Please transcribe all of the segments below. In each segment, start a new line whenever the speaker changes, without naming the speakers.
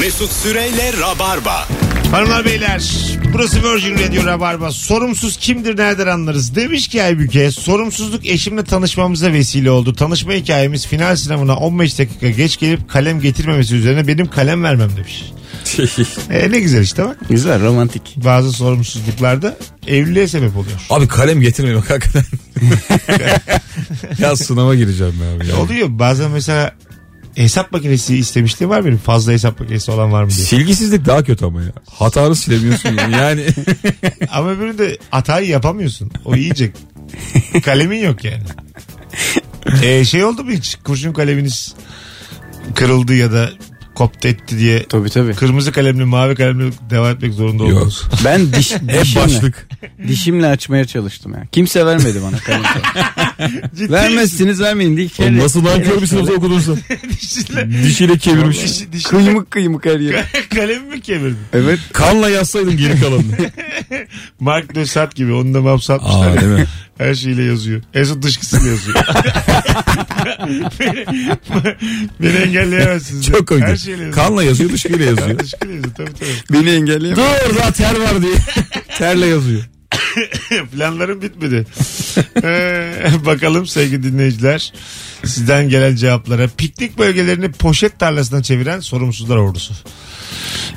Mesut Süreyle Rabarba.
Hanımlar beyler burası Virgin Radio Rabarba. Sorumsuz kimdir nereden anlarız? Demiş ki Aybüke sorumsuzluk eşimle tanışmamıza vesile oldu. Tanışma hikayemiz final sınavına 15 dakika geç gelip kalem getirmemesi üzerine benim kalem vermem demiş. E, ne güzel işte bak.
Güzel romantik.
Bazı sorumsuzluklarda evliliğe sebep oluyor.
Abi kalem getirmeyin bak hakikaten. ya sınava gireceğim ya. abi ya.
Oluyor bazen mesela hesap makinesi istemişliğim var benim. Fazla hesap makinesi olan var mı diye.
Silgisizlik daha kötü ama ya. Hatanı silemiyorsun yani. yani.
Ama öbüründe hatayı yapamıyorsun. O iyice kalemin yok yani. Ee, şey oldu mu hiç kurşun kaleminiz kırıldı ya da koptu etti diye
Tabii tabii.
kırmızı kalemle mavi kalemle devam etmek zorunda
Yok.
oldunuz.
Ben diş,
Hep
dişimle,
başlık.
dişimle açmaya çalıştım ya. Kimse vermedi bana kalem.
Ciddi
Vermezsiniz vermeyin diye.
Oğlum nasıl nankör bir sınıfta okudun sen?
misin? Dişinle,
Dişiyle kevirmiş.
dişi, dişinle
Kıymık kıymık her yere.
kalemi mi kevirdin?
Evet.
Kanla yazsaydın geri kalanını.
Mark de Sade gibi onu da mapsatmışlar.
Aa değil mi?
Her şeyle yazıyor. En son dışkısıyla yazıyor. beni, beni engelleyemezsiniz.
Çok komik.
Her şeyle yazıyor.
Kanla yazıyor dışkıyla yazıyor.
Dışkıyla yazıyor tabii tabii.
Beni engelleyemez.
Dur daha ter var diye. Terle yazıyor.
Planlarım bitmedi. Ee, bakalım sevgili dinleyiciler. Sizden gelen cevaplara. Piknik bölgelerini poşet tarlasına çeviren sorumsuzlar ordusu.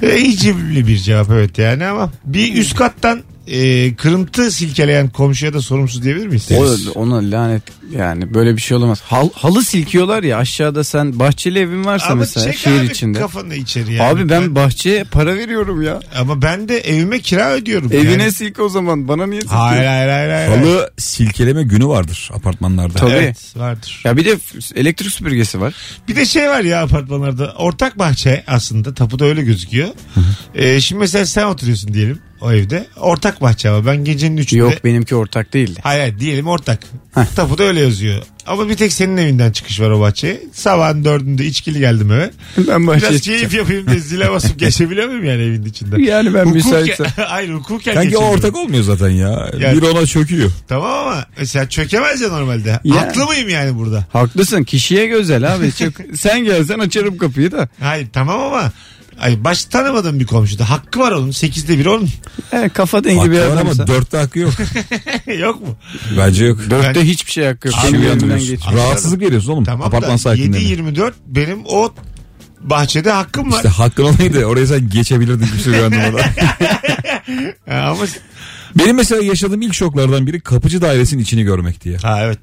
Ee, hicivli bir cevap evet yani ama bir üst kattan e, kırıntı silkeleyen komşuya da sorumsuz diyebilir miyiz?
O, ona lanet yani böyle bir şey olamaz. Hal, halı silkiyorlar ya aşağıda sen bahçeli evin varsa
Ama
mesela
çek
şehir
abi
içinde.
kafanı içeri yani.
Abi ben bahçeye para veriyorum ya.
Ama ben de evime kira ödüyorum.
Evine
yani.
silk o zaman bana niye silkiyorsun?
Hayır hayır hayır. hayır.
Halı silkeleme günü vardır apartmanlarda.
Tabii.
Evet vardır.
Ya bir de elektrik süpürgesi var.
Bir de şey var ya apartmanlarda ortak bahçe aslında tapuda öyle gözüküyor. Ee, şimdi mesela sen oturuyorsun diyelim o evde. Ortak bahçe ama ben gecenin üçünde.
Yok benimki ortak değildi.
Hayır hayır, diyelim ortak. Tapuda öyle yazıyor. Ama bir tek senin evinden çıkış var o bahçeye. Sabahın dördünde içkili geldim eve.
Ben bahçeye
Biraz keyif yapayım diye zile basıp geçebiliyor muyum yani evin içinden?
Yani ben müsaitsem.
Hayır hukuken
Sanki o ortak olmuyor zaten ya.
Yani-
Bir ona çöküyor.
Tamam ama mesela çökemez ya normalde.
Ya.
Haklı mıyım yani burada?
Haklısın kişiye gözel abi. Çok, sen gelsen açarım kapıyı da.
Hayır tamam ama Ay baş tanımadığım bir komşuda. Hakkı var onun. Sekizde bir onun.
He, kafa dengi
Hakkı
bir
var
adamsa.
ama dörtte hakkı yok.
Yok mu?
Bence yok.
Dörtte
Ben-
hiçbir şey hakkı yok.
Uyandırıyorsun.
geçiyor.
Rahatsızlık veriyorsun oğlum.
Tamam
Apartman
da
sakinlerine.
7-24 benim o bahçede hakkım var.
İşte hakkın olaydı. Oraya sen geçebilirdin kimse uyandırmadan.
Ha, ama
Benim mesela yaşadığım ilk şoklardan biri kapıcı dairesinin içini görmek diye.
ha evet.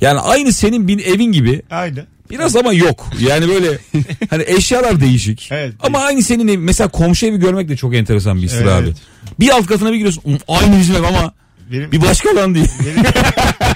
Yani aynı senin bin evin gibi
Aynı.
Biraz ama yok. Yani böyle hani eşyalar değişik.
Evet,
ama aynı senin ev, mesela komşu evi görmek de çok enteresan bir histir
Evet.
abi. Bir alt katına bir giriyorsun "Um, aynı bizim ev ama
Benim,
bir başka lan
benim,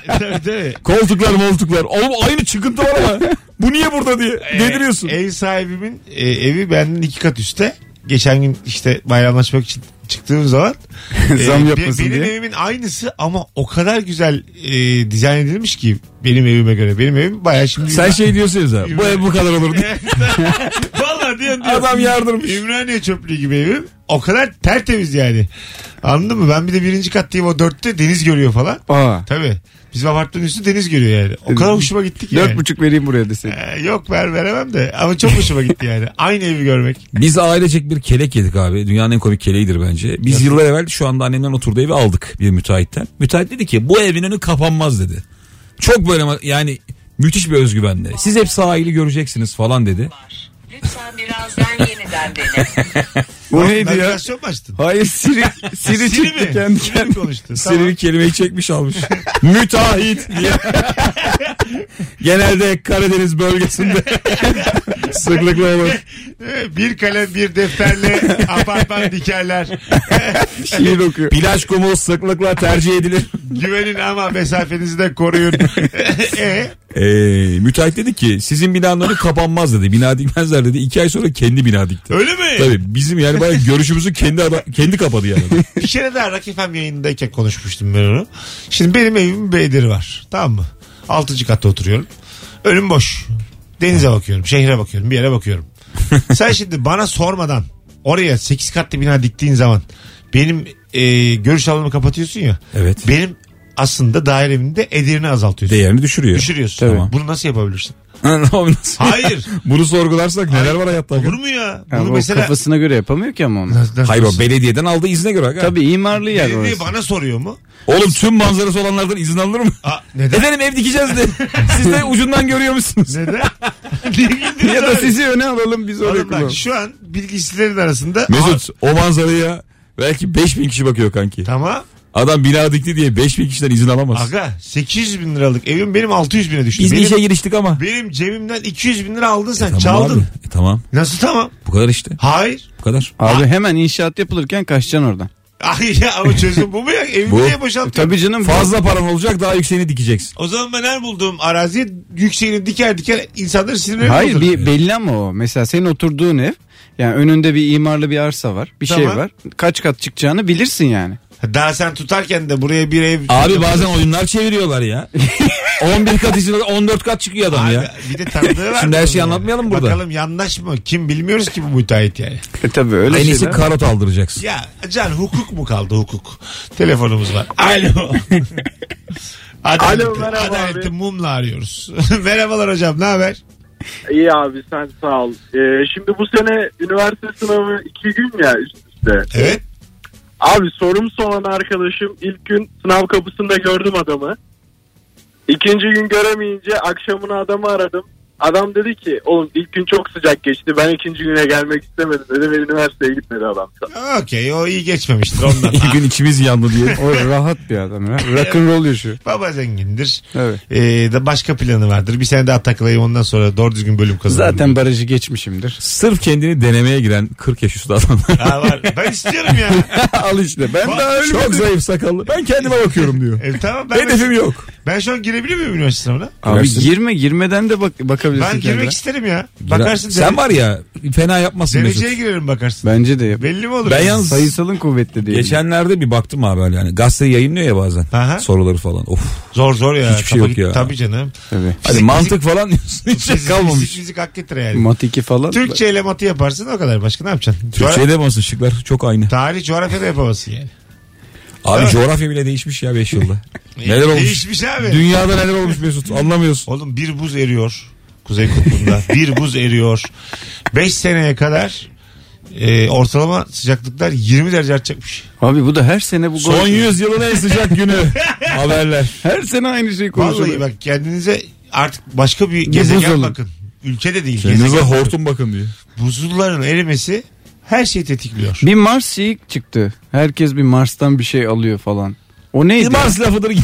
tabii, tabii.
Koltuklar moltuklar. Oğlum aynı çıkıntı var ama bu niye burada diye dediriyorsun.
Ev sahibimin e, evi benden iki kat üstte. Geçen gün işte bayramlaşmak için çıktığım zaman
Zam
be-
yapmasın
benim
diye.
evimin aynısı ama o kadar güzel e, dizayn edilmiş ki benim evime göre. Benim evim bayağı şimdi
Sen şey diyorsun ya sen, bu ev bu kadar olur diye.
Vallahi diyorsun diyor.
Adam yardırmış.
Ümraniye çöplüğü gibi evim. O kadar tertemiz yani. Anladın mı? Ben bir de birinci kattayım o dörtte deniz görüyor falan.
Aa,
Tabii. Bizim apartmanın üstü deniz görüyor yani. O kadar hoşuma gitti ki
dört
yani.
buçuk vereyim buraya deseydin.
Ee, yok ver veremem de ama çok hoşuma gitti yani. Aynı evi görmek.
Biz ailecek bir kelek yedik abi. Dünyanın en komik keleğidir bence. Biz yıllar evvel şu anda annemden oturduğu evi aldık bir müteahhitten. Müteahhit dedi ki bu evin önü kapanmaz dedi. Çok böyle yani müthiş bir özgüvenle. Siz hep sahili göreceksiniz falan dedi.
Lütfen birazdan yeniden dene.
Bu neydi ya?
Navigasyon mu açtın?
Hayır Siri, Siri,
Siri
çıktı
mi?
kendi
Siri mi
kendine.
konuştu?
Seni
Tamam.
kelimeyi çekmiş almış. Müteahhit diye. Genelde Karadeniz bölgesinde sıklıkla olur.
Ee, Bir kalem bir defterle apartman dikerler.
Şiir okuyor.
Plaj kumu sıklıkla tercih edilir.
Güvenin ama mesafenizi de koruyun. e,
Ee, müteahhit dedi ki sizin önü kapanmaz dedi. Bina dikmezler dedi. İki ay sonra kendi bina dikti.
öyle mi?
Tabii bizim yani bayağı görüşümüzü kendi ada- kendi kapadı yani.
Bir kere daha Rock FM yayınındayken konuşmuştum ben onu. Şimdi benim evimin bir ederi var. Tamam mı? Altıncı katta oturuyorum. Önüm boş. Denize bakıyorum. Şehre bakıyorum. Bir yere bakıyorum. Sen şimdi bana sormadan oraya 8 katlı bina diktiğin zaman benim e, görüş alanımı kapatıyorsun ya.
Evet.
Benim aslında dairenin de ederini azaltıyorsun.
Değerini düşürüyor.
Düşürüyorsun.
Tamam.
Bunu nasıl yapabilirsin?
Abi nasıl?
Hayır.
Bunu sorgularsak neler var hayatta?
Olur mu ya?
Ya
Bunu
o
mesela...
kafasına göre yapamıyor ki ama onu.
Nasıl- nasıl-
Hayır o belediyeden aldığı izne göre. aga.
Tabii imarlı yer
Belediye
orası.
bana soruyor mu?
Oğlum tüm manzarası olanlardan izin alınır mı?
Aa, neden?
Efendim ev dikeceğiz de. Siz de ucundan görüyor musunuz?
Neden? Niye güldünüz
Ya da
abi?
sizi öne alalım biz oraya
Oğlum bak
kullanalım.
şu an bilgisayarın arasında...
Mesut o manzaraya belki 5000 kişi bakıyor kanki.
Tamam.
Adam bina dikti diye 5000 kişiden izin alamaz.
Aga 800 bin liralık evim benim 600 bine düştü.
Biz
benim,
işe giriştik ama.
benim cebimden 200 bin lira aldın sen
Tamam
çaldın.
abi. E, tamam.
Nasıl tamam?
Bu kadar işte.
Hayır.
Bu kadar.
Abi hemen inşaat yapılırken kaçacaksın oradan.
Ay ya ama çözüm bu mu ya? Evimi
Bu.
niye boşaltıyorum?
Tabii canım.
Fazla paran olacak daha yükseğini dikeceksin.
O zaman ben her bulduğum araziye yükseğini diker diker insanları sinirlerini
Hayır bir belli ama o. Mesela senin oturduğun ev yani önünde bir imarlı bir arsa var. Bir şey
Tamam.
var. Kaç kat çıkacağını bilirsin yani.
Daha sen tutarken de buraya bir ev...
Abi bazen oyunlar çeviriyorlar ya. 11 kat için 14 kat çıkıyor adam
Abi,
ya.
Bir de tanıdığı var.
Şimdi her şeyi
ya.
anlatmayalım burada.
Bakalım yandaş mı? Kim bilmiyoruz ki bu müteahhit yani.
E tabii öyle
En iyisi
şeyler.
karot aldıracaksın.
Ya Can hukuk mu kaldı hukuk? Telefonumuz var. Alo. Adaleti,
Alo, merhaba
adaleti
abi.
mumla arıyoruz. Merhabalar hocam ne haber?
İyi abi sen sağ ol. Ee, şimdi bu sene üniversite sınavı iki gün ya üst üste.
Evet.
Abi sorumsuz olan arkadaşım ilk gün sınav kapısında gördüm adamı. İkinci gün göremeyince akşamına adamı aradım. Adam dedi ki oğlum ilk gün çok sıcak geçti ben ikinci güne gelmek istemedim dedi ve üniversiteye gitmedi adam.
Okey o iyi geçmemiştir ondan.
İki gün içimiz yandı diye.
O rahat bir adam ya. Rock'n'roll yaşıyor.
Baba zengindir.
Evet.
Ee, da başka planı vardır. Bir sene daha takılayım ondan sonra doğru düzgün bölüm kazanırım.
Zaten barajı geçmişimdir.
Sırf kendini denemeye giren 40 yaş üstü adam.
Ha, var. Ben istiyorum ya.
Al işte ben
Bak,
daha öyle
Çok zayıf sakallı. Ben kendime bakıyorum diyor.
E, tamam ben,
Hedefim yok.
Ben şu an girebilir miyim üniversite sınavına?
Abi girme girmeden de bak bakabilirsin
Ben girmek
kendine.
isterim ya. Bakarsın.
Sen var ya fena yapmasın
Dereceye
Mesut.
girerim bakarsın.
Bence de yap.
Belli mi olur?
Ben yalnız
Sayısalın kuvvetli değil.
geçenlerde bir baktım abi öyle yani. Gazete yayınlıyor ya bazen.
Aha.
Soruları falan. Of.
Zor zor ya.
Hiçbir şey
Kafa
yok
git-
ya.
Tabii canım.
Tabii.
Hadi
Fizik-
mantık falan diyorsun. Hiç
Fizik,
kalmamış.
Fizik, fizik hak getir yani.
Mat 2 falan.
Türkçe ile matı yaparsın o kadar. Başka ne yapacaksın?
Türkçe'de basın şıklar çok aynı.
Tarih coğrafyada yapamazsın yani.
Abi coğrafya bile değişmiş ya 5 yılda. neler olmuş?
Değişmiş abi.
Dünyada neler olmuş Mesut anlamıyorsun.
Oğlum bir buz eriyor. Kuzey kutbunda. bir buz eriyor. 5 seneye kadar e, ortalama sıcaklıklar 20 derece artacakmış.
Abi bu da her sene bu
Son
gol-
100 yılın en sıcak günü. Haberler.
Her sene aynı şey
Vallahi
konuşuluyor.
bak kendinize artık başka bir
buz
gezegen
alın.
bakın. Ülke de değil.
Kendinize
gezegen bakın.
hortum bakın diyor.
Buzulların erimesi her şeyi tetikliyor.
Bir Mars şeyi çıktı. Herkes bir Mars'tan bir şey alıyor falan. O neydi?
Mars lafıdır.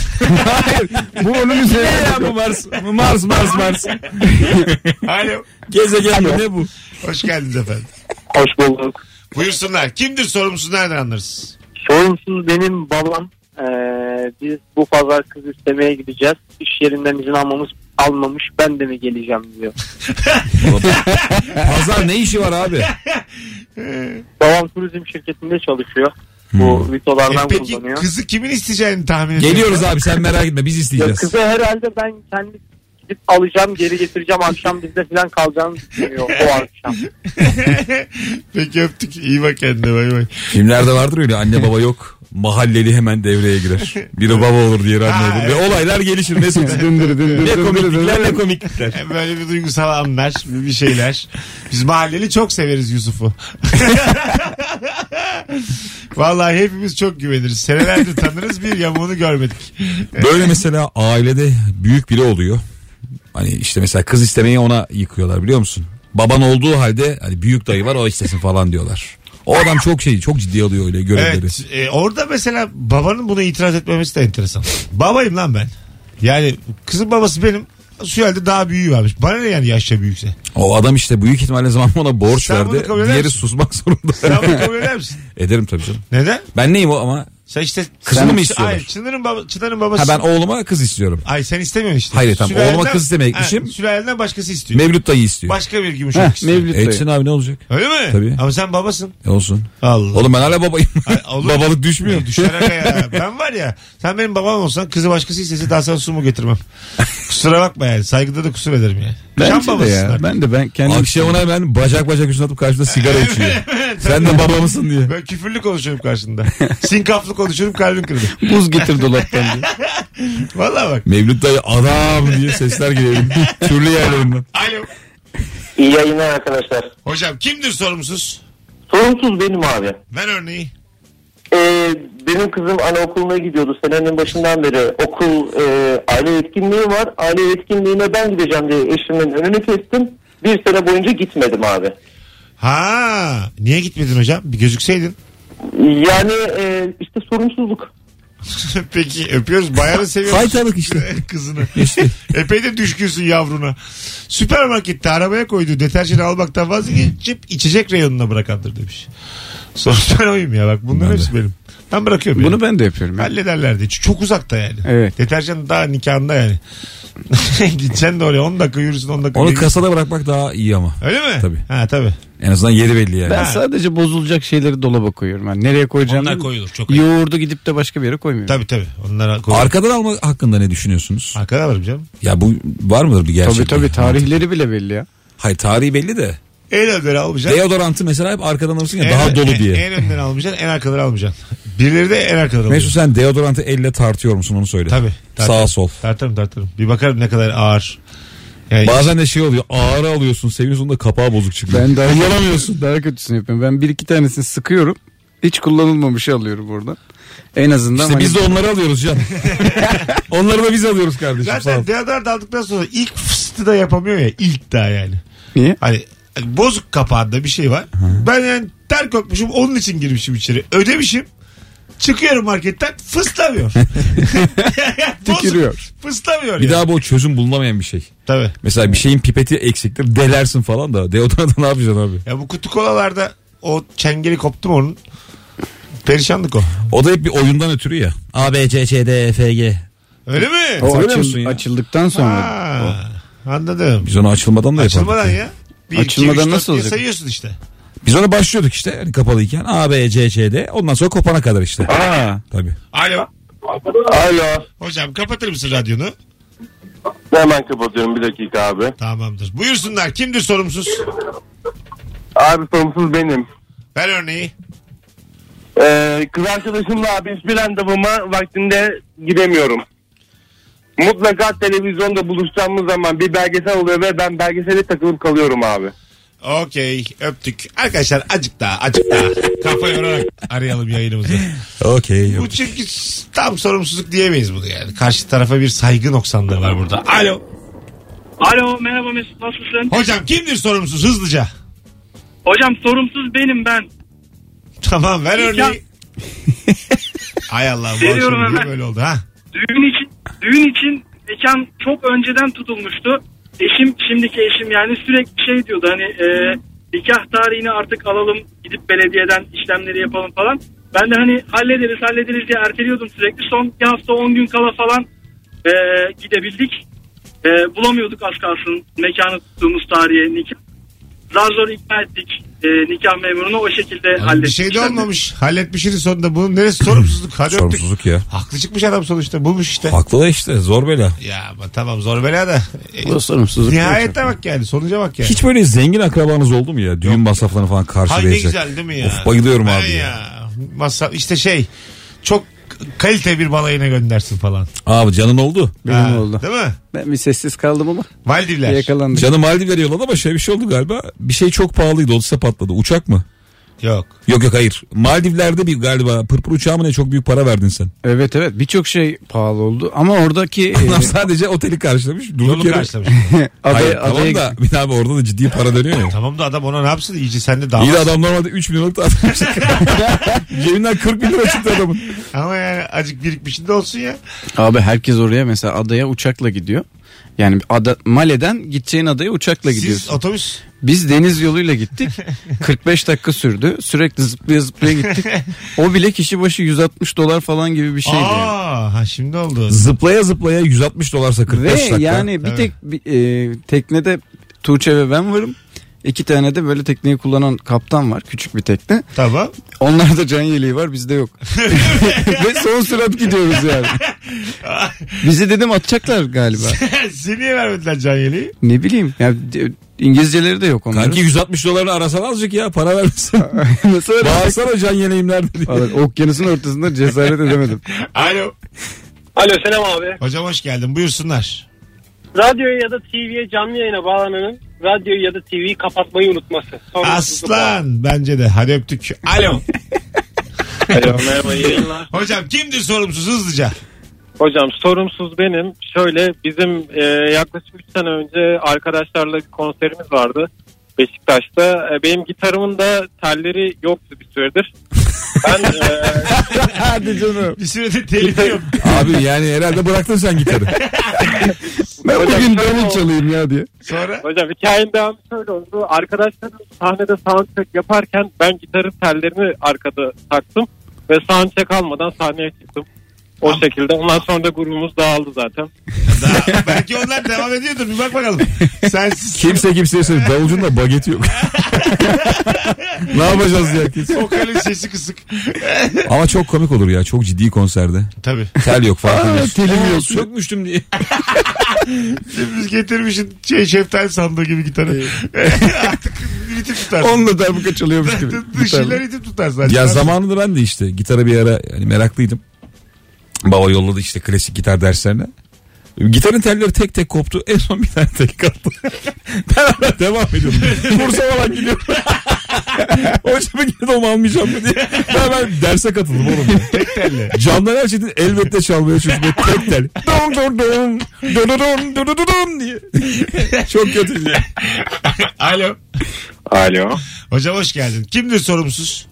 Hayır. Bu onun
ne
üzerine.
ya bu Mars? Bu Mars Mars Mars.
Alo.
Gezegen mi ne bu?
Hoş geldiniz efendim.
Hoş bulduk.
Buyursunlar. Kimdir sorumsuz nereden anlarız?
Sorumsuz benim babam. Ee, biz bu pazar kız istemeye gideceğiz. İş yerinden izin almamız almamış ben de mi geleceğim diyor.
Pazar ne işi var abi?
Babam turizm şirketinde çalışıyor. Bu
E
vitolardan
peki
kullanıyor.
kızı kimin isteyeceğini tahmin ediyorsun?
Geliyoruz abi sen merak etme biz
Ya
isteyeceğiz.
kızı herhalde ben kendi gidip alacağım geri getireceğim akşam bizde falan kalacağını düşünüyor o akşam.
Peki öptük. İyi bak kendine bay bay.
Filmlerde vardır öyle anne baba yok. Mahalleli hemen devreye girer. Biri baba olur diğeri anne olur. Ve olaylar gelişir Mesut.
Dındır dındır
ne komiklikler ne komiklikler.
Böyle bir duygusal anlar, bir şeyler. Biz mahalleli çok severiz Yusuf'u. Vallahi hepimiz çok güveniriz. Senelerdir tanırız bir yamuğunu görmedik.
Böyle mesela ailede büyük biri oluyor. Hani işte mesela kız istemeyi ona yıkıyorlar biliyor musun? Baban olduğu halde hani büyük dayı var o istesin falan diyorlar. O adam çok şey çok ciddi alıyor öyle görevleri.
Evet e, orada mesela babanın buna itiraz etmemesi de enteresan. Babayım lan ben. Yani kızın babası benim halde daha büyüğü varmış. Bana ne yani yaşça büyükse?
O adam işte büyük ihtimalle zaman ona borç
Sen
verdi. Diğeri susmak zorunda.
Sen bunu kabul eder misin?
Ederim tabii canım.
Neden?
Ben neyim o ama?
Sen işte
Kızını mı istiyorlar?
Hayır, Çınar'ın, baba, Çınar'ın babası.
Ha ben oğluma kız istiyorum.
Ay sen istemiyorsun işte.
Hayır, tamam.
Sülalenden-
Oğluma kız istemeye
Ha,
gitmişim.
Sülalenden başkası istiyor.
Mevlüt dayı istiyor.
Başka bir
Heh,
istiyor.
Mevlüt dayı.
Etsin abi ne olacak?
Öyle mi?
Tabii.
Ama sen babasın.
E olsun.
Allah.
Oğlum ben hala babayım.
Ay, olur.
Babalık düşmüyor.
Düşer aga ya. Ben var ya sen benim babam olsan kızı başkası istese daha sana su mu getirmem. Kusura bakma yani. Saygıda da kusur ederim yani.
Bence de
babasısın
ya.
artık.
Ben de ben kendim.
Akşamına ben bacak bacak üstüne atıp karşımda sigara içiyor. Sen de baba mısın diye.
Ben küfürlü konuşuyorum karşında. Sinkaflı konuşuyorum kalbin kırıldı.
Buz getir dolaptan diye.
Valla bak.
Mevlüt dayı adam diye sesler geliyor. Türlü yerlerinden.
Alo.
İyi yayınlar arkadaşlar.
Hocam kimdir sorumsuz?
Sorumsuz benim abi.
Ver örneği.
Ee, benim kızım anaokuluna gidiyordu senenin başından beri. Okul e, aile etkinliği var. Aile etkinliğine ben gideceğim diye eşimin önünü kestim. Bir sene boyunca gitmedim abi.
Ha, niye gitmedin hocam? Bir gözükseydin.
Yani e, işte sorumsuzluk.
Peki öpüyoruz. Bayağı seviyoruz.
Haytalık işte.
Kızını. Epey de düşkünsün yavruna. Süpermarkette arabaya koyduğu deterjanı almaktan vazgeçip içecek reyonuna bırakandır demiş. Sonuç ben oyum ya bak bunların
Ben de.
hepsi benim. Ben bırakıyorum.
Bunu
yani.
ben de yapıyorum. ya.
Hallederlerdi. Çok uzakta yani.
Evet.
Deterjan daha nikahında yani. Gideceksin de oraya 10 dakika yürürsün 10 dakika.
Onu
geri-
kasada bırakmak daha iyi ama.
Öyle mi?
Tabii.
Ha tabii.
En azından yeri belli yani.
Ben sadece bozulacak şeyleri dolaba koyuyorum. Yani nereye koyacağım?
Onlar koyulur. Çok iyi.
Yoğurdu gidip de başka bir yere koymuyorum.
Tabii tabii. Onlara koyulur.
Arkadan alma hakkında ne düşünüyorsunuz?
Arkada alırım canım.
Ya bu var mıdır bir gerçek?
Tabii tabii tarihleri bile belli ya.
Hayır tarihi belli de.
En önden almayacaksın.
Deodorantı mesela hep arkadan alırsın ya
En-
daha dolu
en-
diye.
En, önden almayacaksın en arkadan almayacaksın. Birileri de en arkadan alıyor.
Mesut sen deodorantı elle tartıyor musun onu söyle.
Tabii. tartarım.
Sağ sol.
Tartarım tartarım. Bir bakarım ne kadar ağır. Yani
Bazen de şey oluyor ağır alıyorsun seviyorsun da kapağı bozuk çıkıyor.
Ben daha kullanamıyorsun. Daha kötüsünü yapıyorum. Ben bir iki tanesini sıkıyorum. Hiç kullanılmamışı alıyorum oradan. En azından
İşte
hani-
biz de onları alıyoruz can. onları da biz alıyoruz kardeşim sağ ol.
Zaten deodorant aldıktan sonra ilk fıstı da yapamıyor ya. ilk daha yani.
Niye?
Hani, hani bozuk kapağında bir şey var. Ben yani ter kokmuşum onun için girmişim içeri. Ödemişim. Çıkıyorum marketten fıslamıyor.
Tükürüyor.
Fıslamıyor
Bir
yani.
daha bu çözüm bulunamayan bir şey.
Tabii.
Mesela bir şeyin pipeti eksiktir delersin falan da deodorantı ne yapacaksın abi?
Ya bu kutu kolalarda o çengeli koptu mu onun? Perişanlık o.
O da hep bir oyundan ötürü ya. A, B, C, Ç, D, E, F, G.
Öyle mi?
O
musun ya?
açıldıktan sonra.
Ha, anladım.
Biz onu açılmadan da yapardık.
Açılmadan ya. Bir,
Açılmadan
iki, üç,
nasıl olacak?
sayıyorsun işte.
Biz ona başlıyorduk işte yani kapalıyken. A, B, C, Ç, D. Ondan sonra kopana kadar işte.
Aa,
Tabii.
Alo.
Alo.
Hocam kapatır mısın radyonu?
Hemen kapatıyorum bir dakika abi.
Tamamdır. Buyursunlar. Kimdir sorumsuz?
Abi sorumsuz benim.
Ver örneği.
Ee, kız arkadaşımla abi hiçbir randevuma vaktinde gidemiyorum. Mutlaka televizyonda buluşacağımız zaman bir belgesel oluyor ve ben belgesele takılıp kalıyorum abi.
Okey öptük. Arkadaşlar acık daha acık daha. Kafa yorarak arayalım yayınımızı.
Okey.
Bu çünkü tam sorumsuzluk diyemeyiz bunu yani. Karşı tarafa bir saygı noksanlığı var burada. Alo.
Alo merhaba Mesut nasılsın?
Hocam kimdir sorumsuz hızlıca?
Hocam sorumsuz benim ben.
Tamam ver
Nikah-
örneği. Ay Allah bu akşam böyle oldu ha?
Düğün için düğün için mekan çok önceden tutulmuştu. Eşim şimdiki eşim yani sürekli şey diyordu hani e, nikah tarihini artık alalım gidip belediyeden işlemleri yapalım falan. Ben de hani hallederiz hallederiz diye erteliyordum sürekli. Son bir hafta 10 gün kala falan e, gidebildik. E, bulamıyorduk az kalsın mekanı tuttuğumuz tarihe nikah. Zar zor ikna ettik e, nikah memurunu o şekilde hallettik.
bir şey de olmamış. Halletmişsiniz sonunda. Bunun neresi sorumsuzluk? Hadi öptük.
Sorumsuzluk ya.
Haklı çıkmış adam sonuçta. Bulmuş işte.
Haklı da işte zor bela.
Ya ama tamam zor bela da.
Bu da sorumsuzluk.
Nihayete bak yani. Sonuca bak yani.
Hiç böyle zengin akrabanız oldu mu ya? Düğün masraflarını falan
Hay ne
karşılayacak.
güzel değil mi ya?
Of bayılıyorum
Ha
abi ya.
ya. Masa, işte şey çok kalite bir balayına göndersin falan.
Abi canın oldu.
Benim
Ha,
oldu.
Değil mi?
Ben bir sessiz kaldım ama
Maldivler.
yakalandık.
Canı Maldivler yolladı ama şöyle bir şey oldu galiba. Bir şey çok pahalıydı olsa patladı. Uçak mı?
Yok.
Yok yok hayır. Maldivler'de bir galiba pırpır uçağı mı ne çok büyük para verdin sen.
Evet evet birçok şey pahalı oldu ama oradaki e,
Adam sadece oteli karşılamış. Durduk
Yolu
yere.
karşılamış.
Hayır
adaya,
tamam
adaya
da bir daha abi orada da ciddi para dönüyor ya.
tamam da adam ona ne yapsın? İyice sen de daha.
İyi de adam normalde 3 milyonluk da atmış. Cebinden 40 bin lira çıktı adamın.
Ama yani acık birikmişinde olsun ya.
Abi herkes oraya mesela adaya uçakla gidiyor. Yani ada, Male'den gideceğin adaya uçakla
Siz
gidiyorsun.
otobüs.
Biz deniz yoluyla gittik. 45 dakika sürdü. Sürekli zıplaya zıplaya gittik. O bile kişi başı 160 dolar falan gibi bir şeydi. yani.
Aa, ha şimdi oldu.
Zıplaya zıplaya 160 dolarsa 45
Ve
dakika.
yani bir tek bir, e, teknede Tuğçe ve ben varım. İki tane de böyle tekneyi kullanan kaptan var. Küçük bir tekne.
Tamam.
Onlarda can yeleği var bizde yok. Ve son sürat gidiyoruz yani. Bizi dedim atacaklar galiba.
Seni niye vermediler can yeleği?
Ne bileyim. Ya, İngilizceleri de yok onların.
Kanki 160 dolarını arasan azıcık ya para vermesin.
Nasıl?
Bağırsana can yeleğim nerede diye.
Okyanusun ortasında cesaret edemedim.
Alo.
Alo selam abi.
Hocam hoş geldin. Buyursunlar.
Radyoya ya da TV'ye canlı yayına bağlananın radyoyu ya da TV'yi kapatmayı unutması.
Aslan bence de. Hadi öptük. Alo.
Alo merhaba iyi yayınlar.
Hocam kimdir sorumsuz hızlıca?
Hocam sorumsuz benim. Şöyle bizim e, yaklaşık 3 sene önce arkadaşlarla bir konserimiz vardı. Beşiktaş'ta. E, benim gitarımın da telleri yoktu bir süredir. Ben e,
Hadi canım.
Bir süredir telif yok.
Abi yani herhalde bıraktın sen gitarı.
Ben
Hocam
bugün
oldu.
çalayım ya diye.
Sonra?
hocam hikayenin devamı şöyle oldu. Arkadaşlarım sahnede soundcheck yaparken ben gitarın tellerini arkada taktım. Ve soundcheck almadan sahneye çıktım. O şekilde. Ondan sonra da grubumuz dağıldı zaten.
Daha, belki onlar devam ediyordur. Bir bak bakalım. Sensiz.
Kimse kimseye söylüyor. Davulcunun da bageti yok. ne yapacağız ya? Kesin.
Vokalin sesi kısık.
Ama çok komik olur ya. Çok ciddi konserde.
Tabii.
Tel yok falan.
telim yok.
Sökmüştüm diye.
Şimdi getirmişsin şey, şeftali sandığı gibi gitarı. Artık ritim tutarsın.
Onunla darbuka çalıyormuş gibi.
Dışıyla ritim tutarsın.
Ya zamanında ben de işte gitara bir ara yani meraklıydım. Baba yolladı işte klasik gitar derslerine. Gitarın telleri tek tek koptu. En son bir tane tel kaldı. ben hala devam ediyorum. Kursa falan gidiyorum. Hocamı geri de almayacağım mı diye. Ben, ben derse katıldım oğlum.
Tek telli.
Candan Erçetin elbette çalmaya çalışıyor. Tek tel. Dum dum dum. Dum dum dum dum dum diye. Çok kötü diye.
Alo.
Alo.
Hocam hoş geldin. Kimdir sorumsuz?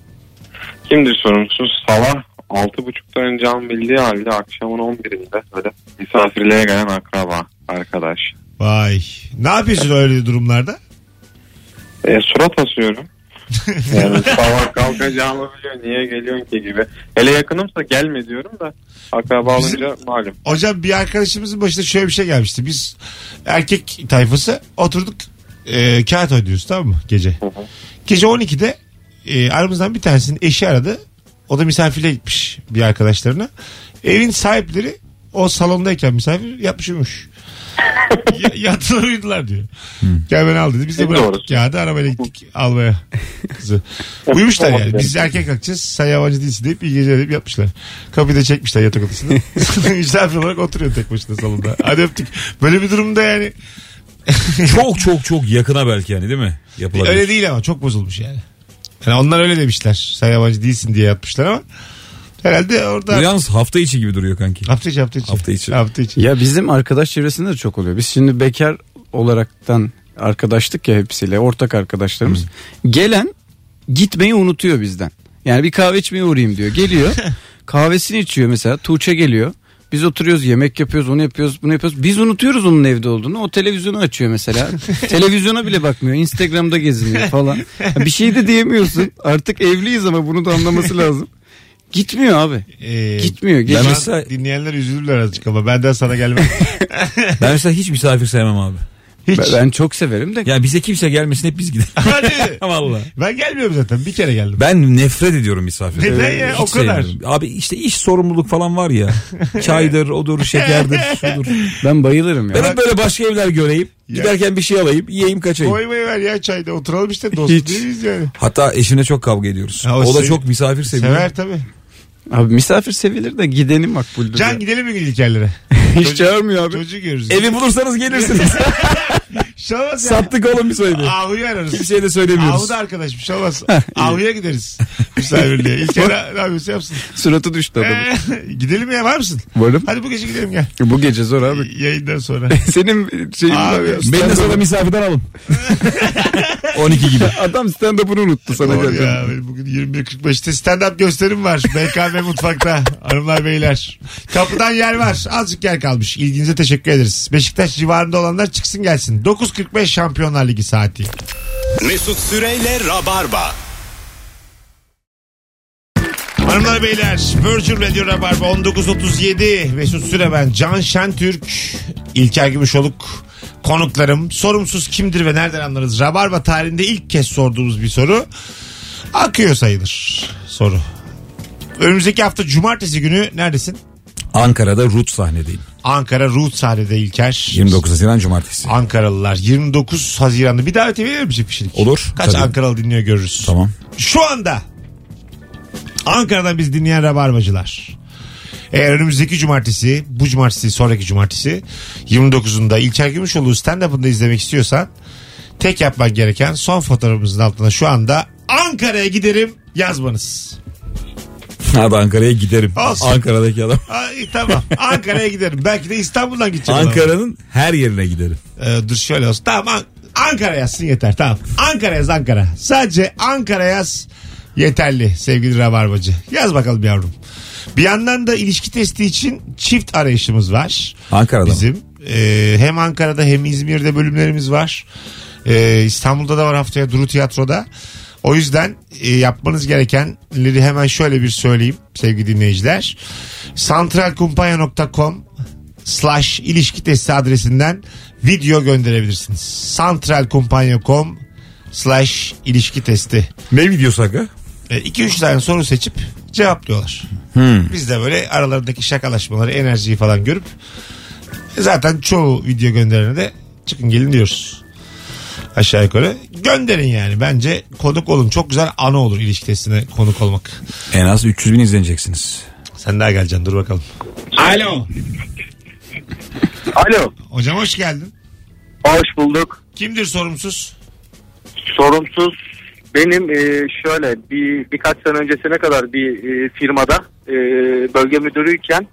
Kimdir sorumsuz? Sabah 6.30'da can bildiği halde akşamın 11'inde böyle misafirliğe gelen akraba, arkadaş.
Vay. Ne yapıyorsun öyle durumlarda?
E, surat asıyorum. Yani sabah kalkacağımı biliyor niye geliyorsun ki gibi. Hele yakınımsa gelme diyorum da akraba
Bizim-
olunca malum.
Hocam bir arkadaşımızın başına şöyle bir şey gelmişti. Biz erkek tayfası oturduk e, kağıt oynuyoruz tamam mı gece. Gece 12'de e, aramızdan bir tanesinin eşi aradı. O da misafirliğe gitmiş bir arkadaşlarına. Evin sahipleri o salondayken misafir yapmış uyumuş. Ya- Yattılar uyudular diyor. Gel beni al dedi. Biz de bıraktık
doğrusu.
kağıdı arabayla gittik almaya kızı. Uyumuşlar yani. Biz erkek kalkacağız. Sen yabancı değilsin deyip iyi geceler deyip yapmışlar. Kapıyı da çekmişler yatak odasında. Misafir olarak oturuyor tek başına salonda. Hadi öptük. Böyle bir durumda yani.
Çok çok çok yakına belki yani değil mi? Yapılabilir.
Öyle değil ama çok bozulmuş yani. Yani onlar öyle demişler. Sen yabancı değilsin diye yapmışlar ama herhalde orada
Bu yalnız hafta içi gibi duruyor kanki.
hafta içi hafta içi.
Hafta içi.
Hafta içi.
Ya bizim arkadaş çevresinde de çok oluyor. Biz şimdi bekar olaraktan arkadaştık ya hepsiyle ortak arkadaşlarımız. Gelen gitmeyi unutuyor bizden. Yani bir kahve içmeye uğrayayım diyor. Geliyor kahvesini içiyor mesela Tuğçe geliyor. Biz oturuyoruz yemek yapıyoruz onu yapıyoruz bunu yapıyoruz. Biz unutuyoruz onun evde olduğunu. O televizyonu açıyor mesela. Televizyona bile bakmıyor. Instagram'da geziniyor falan. Bir şey de diyemiyorsun. Artık evliyiz ama bunu da anlaması lazım. Gitmiyor abi.
Ee,
Gitmiyor.
Ben
Geliyor.
mesela... dinleyenler üzülürler azıcık ama benden sana gelmem.
Ben mesela hiç misafir sevmem abi.
Hiç.
Ben- Ben çok severim de.
Ya bize kimse gelmesin hep biz gidelim.
Hadi.
Valla.
Ben gelmiyorum zaten. Bir kere geldim.
Ben nefret ediyorum misafir.
Neden ya?
Hiç
O kadar.
sevmiyorum. Abi işte iş sorumluluk falan var ya. Çaydır, odur, şekerdir, şudur.
Ben bayılırım ya.
Ben hep böyle başka evler göreyim.
Ya.
Giderken bir şey alayım, yiyeyim kaçayım.
Koymayı ver ya çayda. Oturalım işte dost
Hiç.
değiliz yani.
Hatta eşimle çok kavga ediyoruz.
Ha, o
o, da
sev-
çok misafir seviyor.
Sever tabii.
Abi misafir sevilir de gideni makbuldür.
Can
ya.
gidelim mi gün İlker'lere?
Hiç çağırmıyor abi.
Çocuğu görürüz.
Evi bulursanız gelirsiniz.
Ya.
Sattık oğlum o evi.
Ahu'yu ararız.
Kimseye de söylemiyoruz.
Ahu da arkadaşım şovaz. Ahu'ya gideriz. Misafirliğe. İlker ne ne yapıyorsa yapsın.
Suratı düştü adamın.
Ee, gidelim ya var mısın?
Varım.
Hadi bu gece gidelim gel.
Bu gece zor abi.
Yayından sonra.
Senin şeyin var
Abi,
ya.
Beni de sonra misafirden alın. 12 gibi.
Adam stand-up'ını unuttu sana
Doğru
geleceğim.
ya, benim bugün 21.45'te stand-up gösterim var. BKM Mutfak'ta. Hanımlar beyler. Kapıdan yer var. Azıcık yer kalmış. İlginize teşekkür ederiz. Beşiktaş civarında olanlar çıksın gelsin. 9.45 Şampiyonlar Ligi saati.
Mesut Süreyle Rabarba.
Hanımlar beyler Virgin Radio Rabarba 19.37 Mesut Süre ben Can Şentürk İlker Gümüşoluk konuklarım. Sorumsuz kimdir ve nereden anlarız? Rabarba tarihinde ilk kez sorduğumuz bir soru. Akıyor sayılır soru. Önümüzdeki hafta cumartesi günü neredesin?
Ankara'da Rut sahnedeyim.
Ankara Ruh sahnede İlker.
29 Haziran Cumartesi.
Ankaralılar 29 Haziran'da bir davet verir misin kişilik?
Olur,
Kaç
tabii.
Ankaralı dinliyor görürüz.
Tamam.
Şu anda Ankara'dan biz dinleyen rabarbacılar. Eğer önümüzdeki cumartesi, bu cumartesi, sonraki cumartesi 29'unda İlker Gümüşoğlu stand-up'ında izlemek istiyorsan tek yapman gereken son fotoğrafımızın altına şu anda Ankara'ya giderim yazmanız.
Hadi Ankara'ya giderim.
Olsun.
Ankara'daki adam.
Ay, tamam Ankara'ya giderim. Belki de İstanbul'dan gideceğim.
Ankara'nın her yerine giderim.
Ee, dur şöyle olsun. Tamam An- Ankara yazsın yeter. Tamam. Ankara yaz Ankara. Sadece Ankara yaz yeterli sevgili Rabarbacı. Yaz bakalım yavrum. Bir yandan da ilişki testi için çift arayışımız var.
Ankara'da mı?
Bizim. Ee, hem Ankara'da hem İzmir'de bölümlerimiz var. Ee, İstanbul'da da var haftaya Duru Tiyatro'da. O yüzden e, yapmanız gerekenleri hemen şöyle bir söyleyeyim sevgili dinleyiciler. Santralkumpanya.com slash ilişki testi adresinden video gönderebilirsiniz. Santralkumpanya.com slash ilişki testi.
Ne videosu aga?
2-3 tane soru seçip cevaplıyorlar. Biz de böyle aralarındaki şakalaşmaları, enerjiyi falan görüp e, zaten çoğu video gönderene de çıkın gelin diyoruz. Aşağı yukarı. Gönderin yani. Bence konuk olun. Çok güzel ana olur ilişki testine konuk olmak.
En az 300 bin izleneceksiniz.
Sen daha geleceksin. Dur bakalım. Alo.
Alo.
Hocam hoş geldin.
Hoş bulduk.
Kimdir sorumsuz?
Sorumsuz. Benim e, şöyle bir birkaç sene öncesine kadar bir e, firmada e, bölge müdürüyken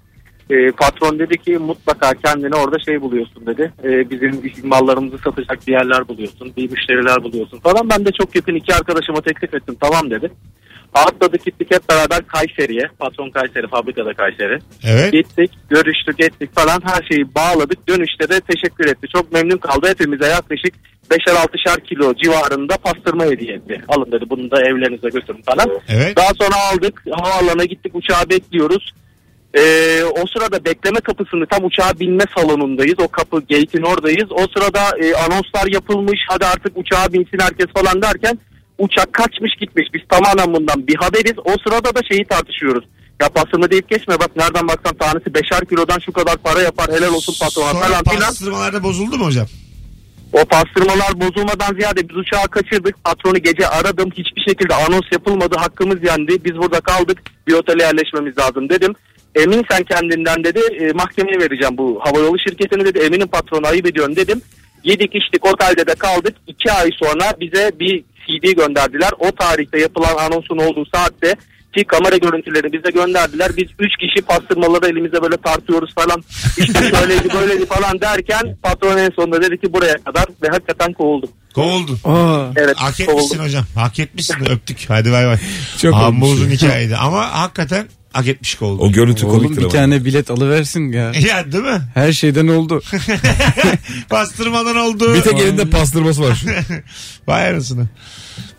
e, patron dedi ki mutlaka kendine orada şey buluyorsun dedi. E, bizim mallarımızı satacak bir yerler buluyorsun, bir müşteriler buluyorsun falan. Ben de çok yakın iki arkadaşıma teklif ettim tamam dedi. Atladık gittik hep beraber Kayseri'ye. Patron Kayseri, fabrikada Kayseri.
Evet.
Gittik, görüştük, ettik falan her şeyi bağladık. Dönüşte de teşekkür etti. Çok memnun kaldı. Hepimize yaklaşık 5'er 6'şer kilo civarında pastırma hediye etti. Alın dedi bunu da evlerinize götürün falan.
Evet.
Daha sonra aldık havaalanına gittik uçağa bekliyoruz. Ee, o sırada bekleme kapısını tam uçağa binme salonundayız. O kapı gate'in oradayız. O sırada e, anonslar yapılmış. Hadi artık uçağa binsin herkes falan derken uçak kaçmış gitmiş. Biz tamamen bundan bir haberiz. O sırada da şeyi tartışıyoruz. Ya pastırma deyip geçme bak nereden baksan tanesi 5'er kilodan şu kadar para yapar helal olsun patrona
Sonra
falan filan.
pastırmalarda bozuldu mu hocam?
O pastırmalar bozulmadan ziyade biz uçağı kaçırdık. Patronu gece aradım. Hiçbir şekilde anons yapılmadı. Hakkımız yendi. Biz burada kaldık. Bir otele yerleşmemiz lazım dedim. Emin sen kendinden dedi. E, mahkemeye vereceğim bu havayolu şirketini dedi. Emin'in patronu ayıp ediyorsun dedim. Yedik içtik otelde de kaldık. İki ay sonra bize bir CD gönderdiler. O tarihte yapılan anonsun olduğu saatte ki kamera görüntülerini bize gönderdiler. Biz üç kişi pastırmaları elimizde böyle tartıyoruz falan. İşte şöyleydi böyleydi falan derken patron en sonunda dedi ki buraya kadar ve hakikaten kovuldum.
Kovuldun.
Aa,
Evet
Hak etmişsin
kovuldum.
hocam. Hak etmişsin. Öptük. Hadi bay bay.
Çok
Amma
olmuş.
uzun hikayeydi. Ama hakikaten hak etmiş kovuldun.
O görüntü
oğlum
komiktir
bir
ama.
tane bilet alıversin ya.
Ya değil mi?
Her şeyden oldu.
Pastırmadan oldu.
Bir tek elinde pastırması var şu.
Vay anasını.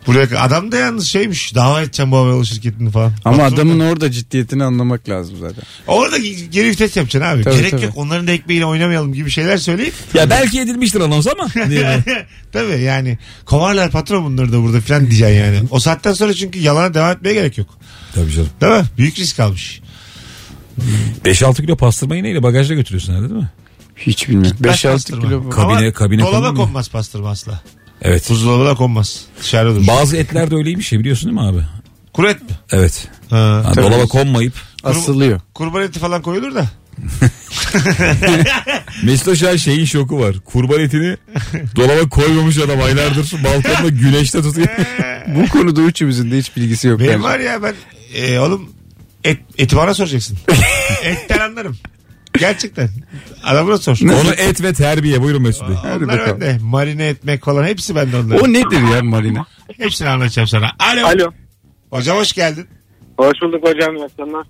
Buraya adam da yalnız şeymiş. Dava edeceğim bu havayolu şirketini falan.
Ama
Patron
adamın
da-
orada ciddiyetini anlamak lazım zaten.
Orada geri vites yapacaksın abi.
Tabii,
Gerek
tabii.
yok. Onların da ekmeğiyle oynamayalım gibi şeyler söyleyip.
ya belki edilmiştir anons ama.
tabii yani kovarlar patron bunları da burada falan diyeceksin yani. O saatten sonra çünkü yalana devam etmeye gerek yok.
Tabii canım.
Değil mi? Büyük risk almış.
5-6 kilo pastırmayı neyle bagajda götürüyorsun herhalde değil mi?
Hiç bilmiyorum.
Kaç
5-6
pastırma?
kilo.
Kabine-
Ama
kabine
Dolaba
mu?
konmaz pastırma asla.
Evet.
Buzdolabına konmaz. Dışarıda durur.
Bazı etler de öyleymiş ya biliyorsun değil mi abi?
Kuru et mi?
Evet.
Ha.
Ha, dolaba konmayıp
Asılıyor.
Kurban eti falan koyulur da.
Mesut Aşağı şeyin şoku var. Kurban etini dolaba koymamış adam aylardır balkonda güneşte tutuyor.
Bu konuda üçümüzün de hiç bilgisi yok.
Benim
bence.
var ya ben e, oğlum et, eti bana soracaksın. Etten anlarım. Gerçekten. Adamına sor.
Onu et ve terbiye buyurun Mesut Bey.
Hadi
Onlar
bakalım.
bende. Marine etmek falan hepsi bende onlar.
O nedir ya marina?
Hepsini anlatacağım sana. Alo.
Alo.
Hocam hoş geldin.
Hoş bulduk hocam. iyi akşamlar.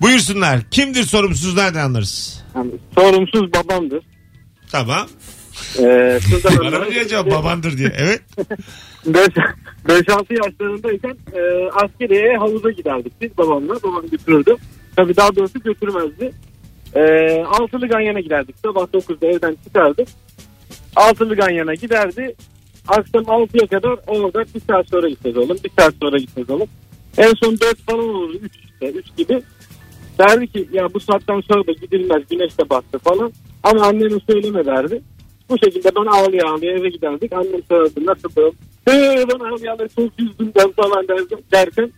Buyursunlar. Kimdir sorumsuz nereden anlarız?
Yani sorumsuz babamdır.
Tamam.
Ee, kızdan
Bana mı diyor acaba babandır diye. Evet.
5-6 yaşlarındayken e, askeriye havuza giderdik biz babamla. Babam götürürdü. Tabii daha doğrusu götürmezdi. E, altılı ganyana giderdik. Sabah 9'da evden çıkardık.
Altılı Ganyan'a giderdi. Akşam 6'ya kadar orada bir saat sonra gideceğiz oğlum. Bir saat sonra gideceğiz oğlum. En son 4 falan olurdu. 3 işte 3 gibi. Derdi ki ya bu saatten sonra da gidilmez güneş de battı falan. Ama anneme söyleme derdi. Bu şekilde ben ağlaya ağlaya eve giderdik. Annem sorardı nasıl böyle. Ee, ben ağlayalı çok üzüldüm ben falan derdim, derken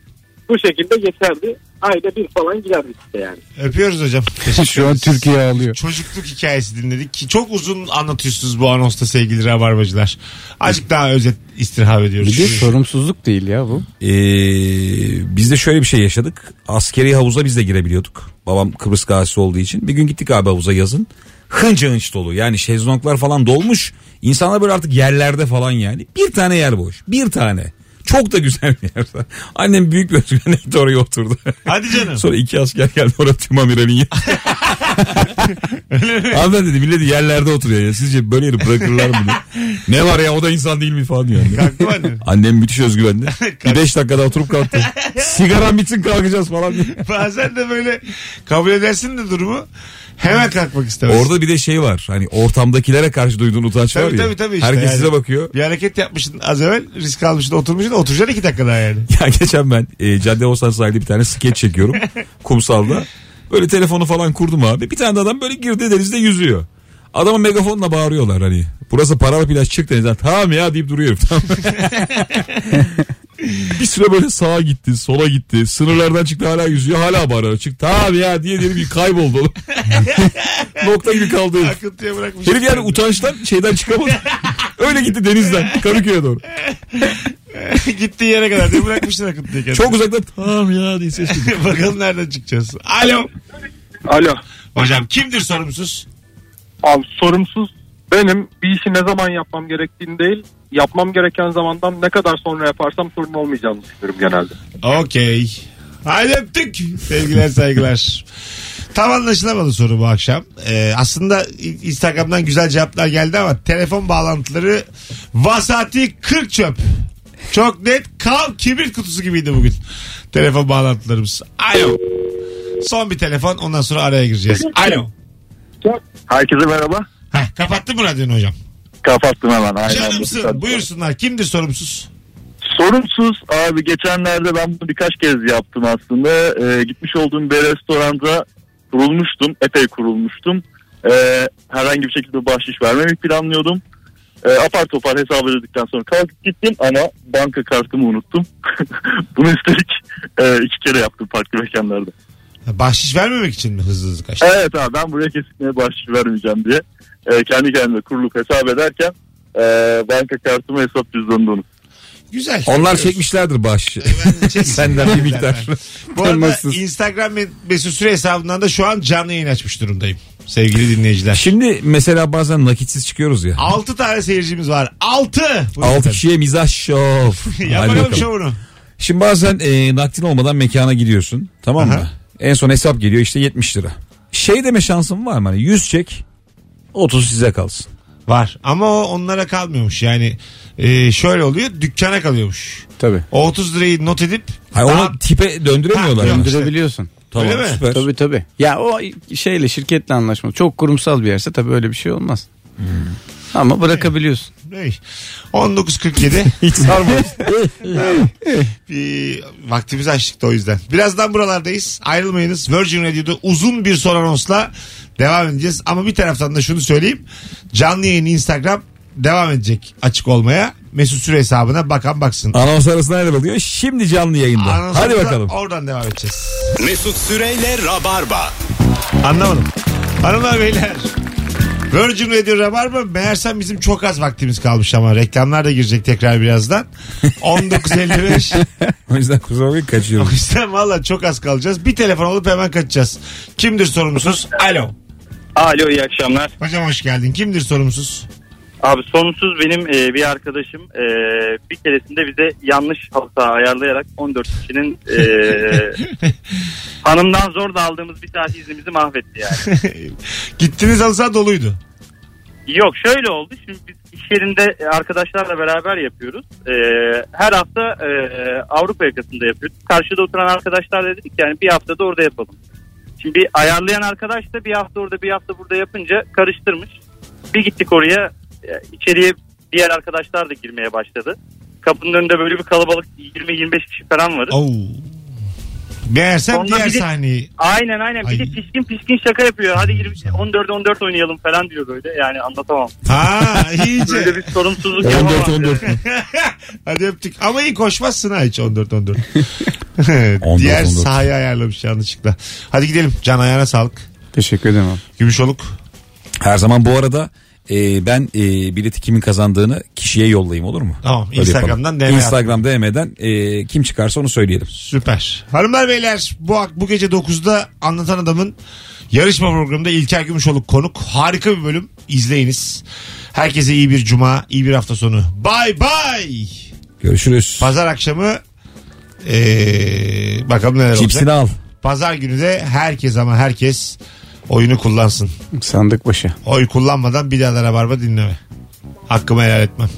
bu şekilde geçerdi. Ayda bir falan giderdik işte yani.
Öpüyoruz hocam.
Şu an Türkiye ağlıyor.
Çocukluk hikayesi dinledik ki çok uzun anlatıyorsunuz bu anonsta sevgili rabarbacılar. Azıcık daha özet istirham ediyoruz.
Bir de sorumsuzluk değil ya bu.
Ee, biz de şöyle bir şey yaşadık. Askeri havuza biz de girebiliyorduk. Babam Kıbrıs gazisi olduğu için. Bir gün gittik abi havuza yazın. Hınca hınç dolu. Yani şezlonglar falan dolmuş. İnsanlar böyle artık yerlerde falan yani. Bir tane yer boş. Bir tane. Çok da güzel bir yer. Annem büyük bir gitti oraya oturdu.
Hadi canım.
Sonra iki asker geldi orada tüm amiralin yanına. Hanımefendi dedi millet yerlerde oturuyor ya. Sizce böyle yeri bırakırlar mı? diye. Ne var ya o da insan değil mi falan diyor. anne.
Kalktı mı?
Annem müthiş özgüvenli. bir beş dakikada oturup kalktı. Sigaram bitsin kalkacağız falan diye.
Bazen de böyle kabul edersin de durumu hemen kalkmak istemez.
Orada bir de şey var. Hani ortamdakilere karşı duyduğun utanç var
Tabii,
ya.
tabii, tabii işte
Herkes
yani.
size bakıyor.
Bir hareket yapmışsın az evvel risk almışsın oturmuşsun oturacaksın iki dakika daha yani.
Ya geçen ben e, Cadde Bostan sahilde bir tane skeç çekiyorum. kumsalda. Böyle telefonu falan kurdum abi. Bir tane adam böyle girdi denizde yüzüyor. Adama megafonla bağırıyorlar hani. Burası paralı plaj çık denizden. Tamam ya deyip duruyor. herif, Tamam. bir süre böyle sağa gitti, sola gitti. Sınırlardan çıktı hala yüzüyor. Hala bağırıyor. Çık tamam ya diye diye bir kayboldu. oğlum. Nokta gibi kaldı herif.
Akıntıya bırakmış.
Herif yani utançtan şeyden çıkamadı. Öyle gitti denizden Kadıköy'e doğru.
Gittiği yere kadar diye bırakmışsın akıntıya kendini.
Çok uzaktan tamam ya diye ses geliyor.
Bakalım nereden çıkacağız. Alo.
Alo.
Hocam kimdir sorumsuz?
Abi sorumsuz benim bir işi ne zaman yapmam gerektiğini değil yapmam gereken zamandan ne kadar sonra yaparsam sorun olmayacağını düşünüyorum genelde.
Okey. Hadi öptük. Sevgiler saygılar. Tam anlaşılamadı soru bu akşam. Ee, aslında Instagram'dan güzel cevaplar geldi ama telefon bağlantıları vasati 40 çöp. Çok net kav kibrit kutusu gibiydi bugün. Telefon bağlantılarımız. Alo. Son bir telefon ondan sonra araya gireceğiz. Alo.
Herkese merhaba.
Heh, kapattın mı radyonu hocam?
Kapattım hemen. Aynen.
Canımsın. Buyursunlar. Kimdir sorumsuz?
Sorumsuz abi geçenlerde ben bunu birkaç kez yaptım aslında. Ee, gitmiş olduğum bir restoranda kurulmuştum. Epey kurulmuştum. Ee, herhangi bir şekilde bahşiş vermemek planlıyordum. Ee, apar topar hesap ödedikten sonra kalkıp gittim ama banka kartımı unuttum. bunu üstelik e, iki kere yaptım farklı mekanlarda.
Ha, Bahşiş vermemek için mi hızlı hızlı kaçtın?
Evet abi ben buraya kesinlikle bahşiş vermeyeceğim diye e, kendi kendime kurulup hesap ederken e, banka kartımı hesap cüzdanımda unuttum.
Güzel.
Onlar
Öpüyoruz.
çekmişlerdir bahşişi. Senden bir miktar.
Bu arada
Temasız.
Instagram ve Mesut Süre hesabından da şu an canlı yayın açmış durumdayım. Sevgili dinleyiciler.
Şimdi mesela bazen nakitsiz çıkıyoruz ya.
6 tane seyircimiz var. 6.
6 kişiye mizah şov. Hadi
Yap bakalım
bakalım.
şovunu.
Şimdi bazen e, nakdin olmadan mekana gidiyorsun. Tamam mı?
Aha.
En son hesap geliyor işte 70 lira. Şey deme şansın var mı? Hani 100 çek 30 size kalsın.
Var ama o onlara kalmıyormuş. Yani e, şöyle oluyor dükkana kalıyormuş.
Tabii.
O 30 lirayı not edip
Hayır,
daha-
onu tipe döndüremiyorlar.
Ha,
mı?
Döndürebiliyorsun.
Tamam
Öyle mi?
süper.
Tabii tabii. Ya o şeyle şirketle anlaşmalı. Çok kurumsal bir yerse tabii öyle bir şey olmaz. Ama bırakabiliyorsun.
Ney? 19.47
Hiç sarmadı.
bir vaktimizi açtık da o yüzden. Birazdan buralardayız. Ayrılmayınız. Virgin Radio'da uzun bir son anonsla devam edeceğiz. Ama bir taraftan da şunu söyleyeyim. Canlı yayın Instagram devam edecek açık olmaya. Mesut Süre hesabına bakan baksın.
Anons arasında neler oluyor? Şimdi canlı yayında.
Anonsumuza
Hadi bakalım.
Oradan devam edeceğiz.
Mesut Süreyle Rabarba.
Anlamadım. Hanımlar beyler. Virgin Radio Rabarba meğersem bizim çok az vaktimiz kalmış ama reklamlar da girecek tekrar birazdan. 19.55
O yüzden kusura bakmayın
O
kaçıyorum.
yüzden valla çok az kalacağız. Bir telefon alıp hemen kaçacağız. Kimdir sorumsuz? Alo.
Alo iyi akşamlar.
Hocam hoş geldin. Kimdir sorumsuz?
Abi sorumsuz benim e, bir arkadaşım e, bir keresinde bize yanlış halı saha ayarlayarak 14 kişinin e, hanımdan zor da aldığımız bir saat iznimizi mahvetti yani.
Gittiniz halı saha doluydu.
Yok şöyle oldu. Şimdi biz iş yerinde arkadaşlarla beraber yapıyoruz. E, her hafta e, Avrupa yakasında yapıyoruz. Karşıda oturan arkadaşlar da dedik yani bir hafta da orada yapalım. Şimdi bir ayarlayan arkadaş da bir hafta orada bir hafta burada yapınca karıştırmış. Bir gittik oraya e, içeriye diğer arkadaşlar da girmeye başladı. Kapının önünde böyle bir kalabalık 20-25 kişi falan varız.
Oo. Meğersem
Sonra
diğer
bir de-
sahneyi.
Aynen aynen. Bir de
Ay.
piskin piskin şaka yapıyor. Hadi 20, 14 14 oynayalım falan diyor böyle. Yani anlatamam.
Ha
Böyle
iyice.
bir sorumsuzluk
14
yapamam.
14 mü?
Hadi öptük. Ama iyi koşmazsın ha hiç 14-14.
14,
Diğer
14.
sahayı ayarlamış yanlışlıkla. Hadi gidelim. Can ayağına sağlık.
Teşekkür ederim abi.
Gümüşoluk.
Her zaman bu arada e, ben e, bileti kimin kazandığını kişiye yollayayım olur mu?
Tamam,
Öyle
Instagram'dan
yapalım.
DM
Instagram DM'den e, kim çıkarsa onu söyleyelim.
Süper. Hanımlar beyler bu, bu gece 9'da Anlatan Adam'ın yarışma programında İlker Gümüşoluk konuk. Harika bir bölüm. İzleyiniz. Herkese iyi bir cuma, iyi bir hafta sonu. Bay bay.
Görüşürüz.
Pazar akşamı ee, bakalım neler olacak.
Cipsini al.
Pazar günü de herkes ama herkes oyunu kullansın.
Sandık başı.
Oy kullanmadan bir daha da Rabarba dinleme. Hakkımı helal etmem.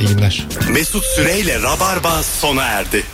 İyi günler.
Mesut Süreyle Rabarba sona erdi.